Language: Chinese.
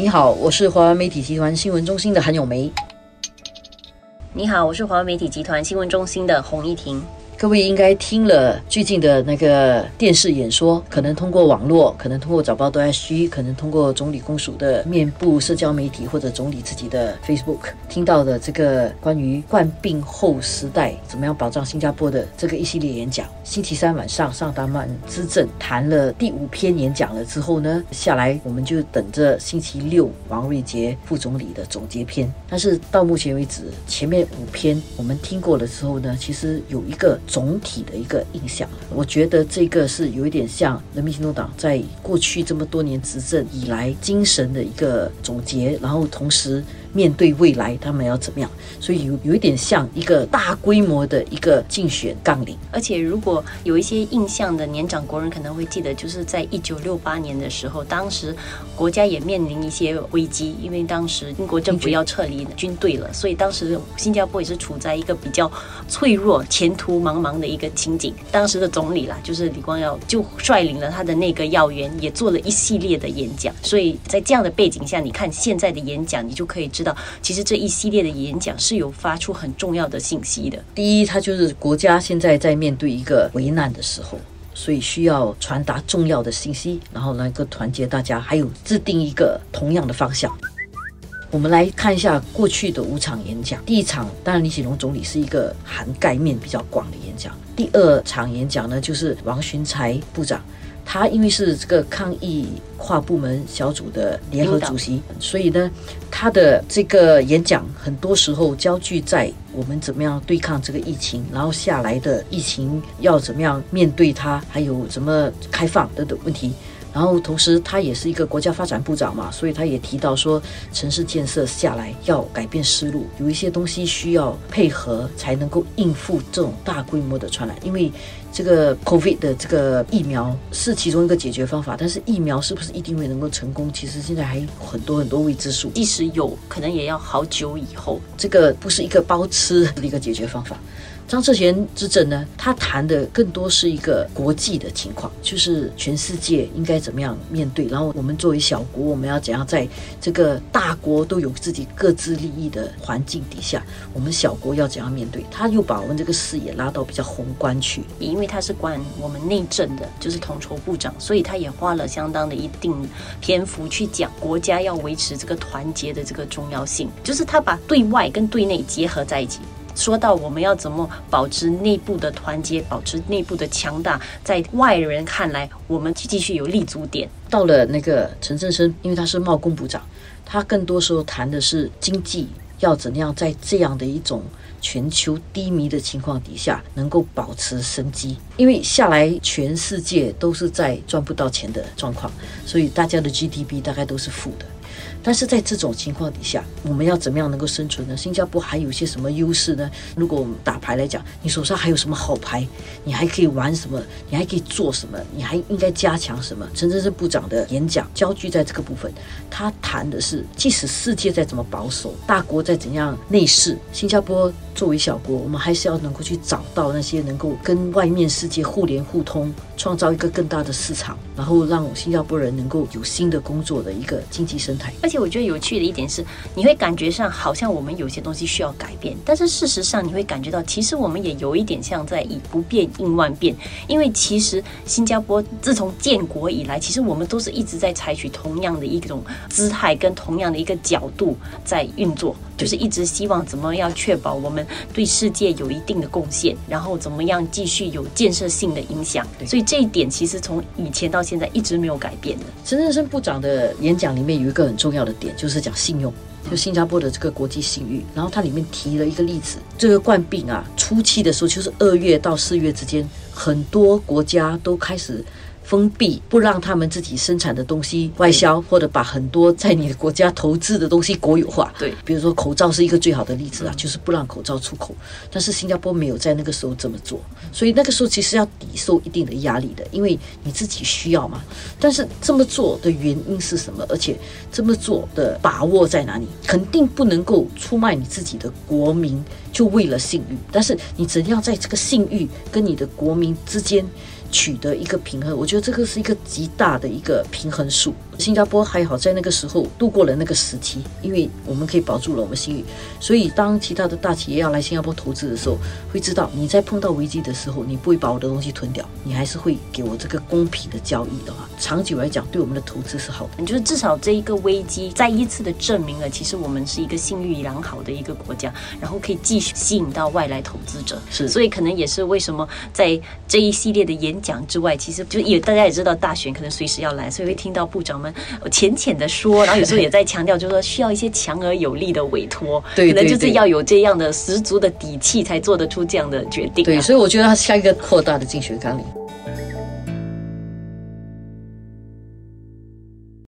你好，我是华为媒体集团新闻中心的韩永梅。你好，我是华为媒体集团新闻中心的洪一婷。各位应该听了最近的那个电视演说，可能通过网络，可能通过早报都 SG，可能通过总理公署的面部社交媒体或者总理自己的 Facebook 听到的这个关于冠病后时代怎么样保障新加坡的这个一系列演讲。星期三晚上上达曼之政谈了第五篇演讲了之后呢，下来我们就等着星期六王瑞杰副总理的总结篇。但是到目前为止，前面五篇我们听过了之后呢，其实有一个。总体的一个印象，我觉得这个是有一点像人民行动党在过去这么多年执政以来精神的一个总结，然后同时。面对未来，他们要怎么样？所以有有一点像一个大规模的一个竞选纲领。而且，如果有一些印象的年长国人可能会记得，就是在一九六八年的时候，当时国家也面临一些危机，因为当时英国政府要撤离军队了，所以当时新加坡也是处在一个比较脆弱、前途茫茫的一个情景。当时的总理啦，就是李光耀，就率领了他的那个要员，也做了一系列的演讲。所以在这样的背景下，你看现在的演讲，你就可以。知道，其实这一系列的演讲是有发出很重要的信息的。第一，它就是国家现在在面对一个危难的时候，所以需要传达重要的信息，然后能够团结大家，还有制定一个同样的方向。我们来看一下过去的五场演讲。第一场，当然李显龙总理是一个涵盖面比较广的演讲。第二场演讲呢，就是王群才部长。他因为是这个抗疫跨部门小组的联合主席，所以呢，他的这个演讲很多时候焦聚在我们怎么样对抗这个疫情，然后下来的疫情要怎么样面对它，还有怎么开放等等问题。然后同时，他也是一个国家发展部长嘛，所以他也提到说，城市建设下来要改变思路，有一些东西需要配合才能够应付这种大规模的传染，因为。这个 COVID 的这个疫苗是其中一个解决方法，但是疫苗是不是一定会能够成功？其实现在还有很多很多未知数，即使有可能也要好久以后。这个不是一个包吃的一个解决方法。张志贤执政呢，他谈的更多是一个国际的情况，就是全世界应该怎么样面对，然后我们作为小国，我们要怎样在这个大国都有自己各自利益的环境底下，我们小国要怎样面对？他又把我们这个视野拉到比较宏观去，因为他是管我们内政的，就是统筹部长，所以他也花了相当的一定篇幅去讲国家要维持这个团结的这个重要性，就是他把对外跟对内结合在一起。说到我们要怎么保持内部的团结，保持内部的强大，在外人看来，我们继续有立足点。到了那个陈振声，因为他是贸工部长，他更多时候谈的是经济要怎样在这样的一种全球低迷的情况底下，能够保持生机。因为下来全世界都是在赚不到钱的状况，所以大家的 GDP 大概都是负的。但是在这种情况底下，我们要怎么样能够生存呢？新加坡还有些什么优势呢？如果我们打牌来讲，你手上还有什么好牌？你还可以玩什么？你还可以做什么？你还应该加强什么？陈真是部长的演讲焦聚在这个部分，他谈的是，即使世界再怎么保守，大国再怎样内饰，新加坡作为小国，我们还是要能够去找到那些能够跟外面世界互联互通，创造一个更大的市场，然后让新加坡人能够有新的工作的一个经济生态。而且我觉得有趣的一点是，你会感觉上好像我们有些东西需要改变，但是事实上你会感觉到，其实我们也有一点像在以不变应万变。因为其实新加坡自从建国以来，其实我们都是一直在采取同样的一种姿态跟同样的一个角度在运作，就是一直希望怎么样确保我们对世界有一定的贡献，然后怎么样继续有建设性的影响。所以这一点其实从以前到现在一直没有改变的。陈振生部长的演讲里面有一个很重要。的点就是讲信用，就新加坡的这个国际信誉。然后它里面提了一个例子，这个冠病啊，初期的时候就是二月到四月之间，很多国家都开始。封闭，不让他们自己生产的东西外销，或者把很多在你的国家投资的东西国有化。对，比如说口罩是一个最好的例子啊，就是不让口罩出口。但是新加坡没有在那个时候这么做，所以那个时候其实要抵受一定的压力的，因为你自己需要嘛。但是这么做的原因是什么？而且这么做的把握在哪里？肯定不能够出卖你自己的国民，就为了信誉。但是你只要在这个信誉跟你的国民之间？取得一个平衡。我觉得这个是一个极大的一个平衡数。新加坡还好在那个时候度过了那个时期，因为我们可以保住了我们信誉。所以当其他的大企业要来新加坡投资的时候，会知道你在碰到危机的时候，你不会把我的东西吞掉，你还是会给我这个公平的交易的话，长久来讲对我们的投资是好的。就是至少这一个危机再一次的证明了，其实我们是一个信誉良好的一个国家，然后可以继续吸引到外来投资者。是所以可能也是为什么在这一系列的演讲之外，其实就也大家也知道大选可能随时要来，所以会听到部长们浅浅的说，然后有时候也在强调，就是说需要一些强而有力的委托，对可能就是要有这样的十足的底气，才做得出这样的决定、啊。对，所以我觉得他下一个扩大的竞选纲领。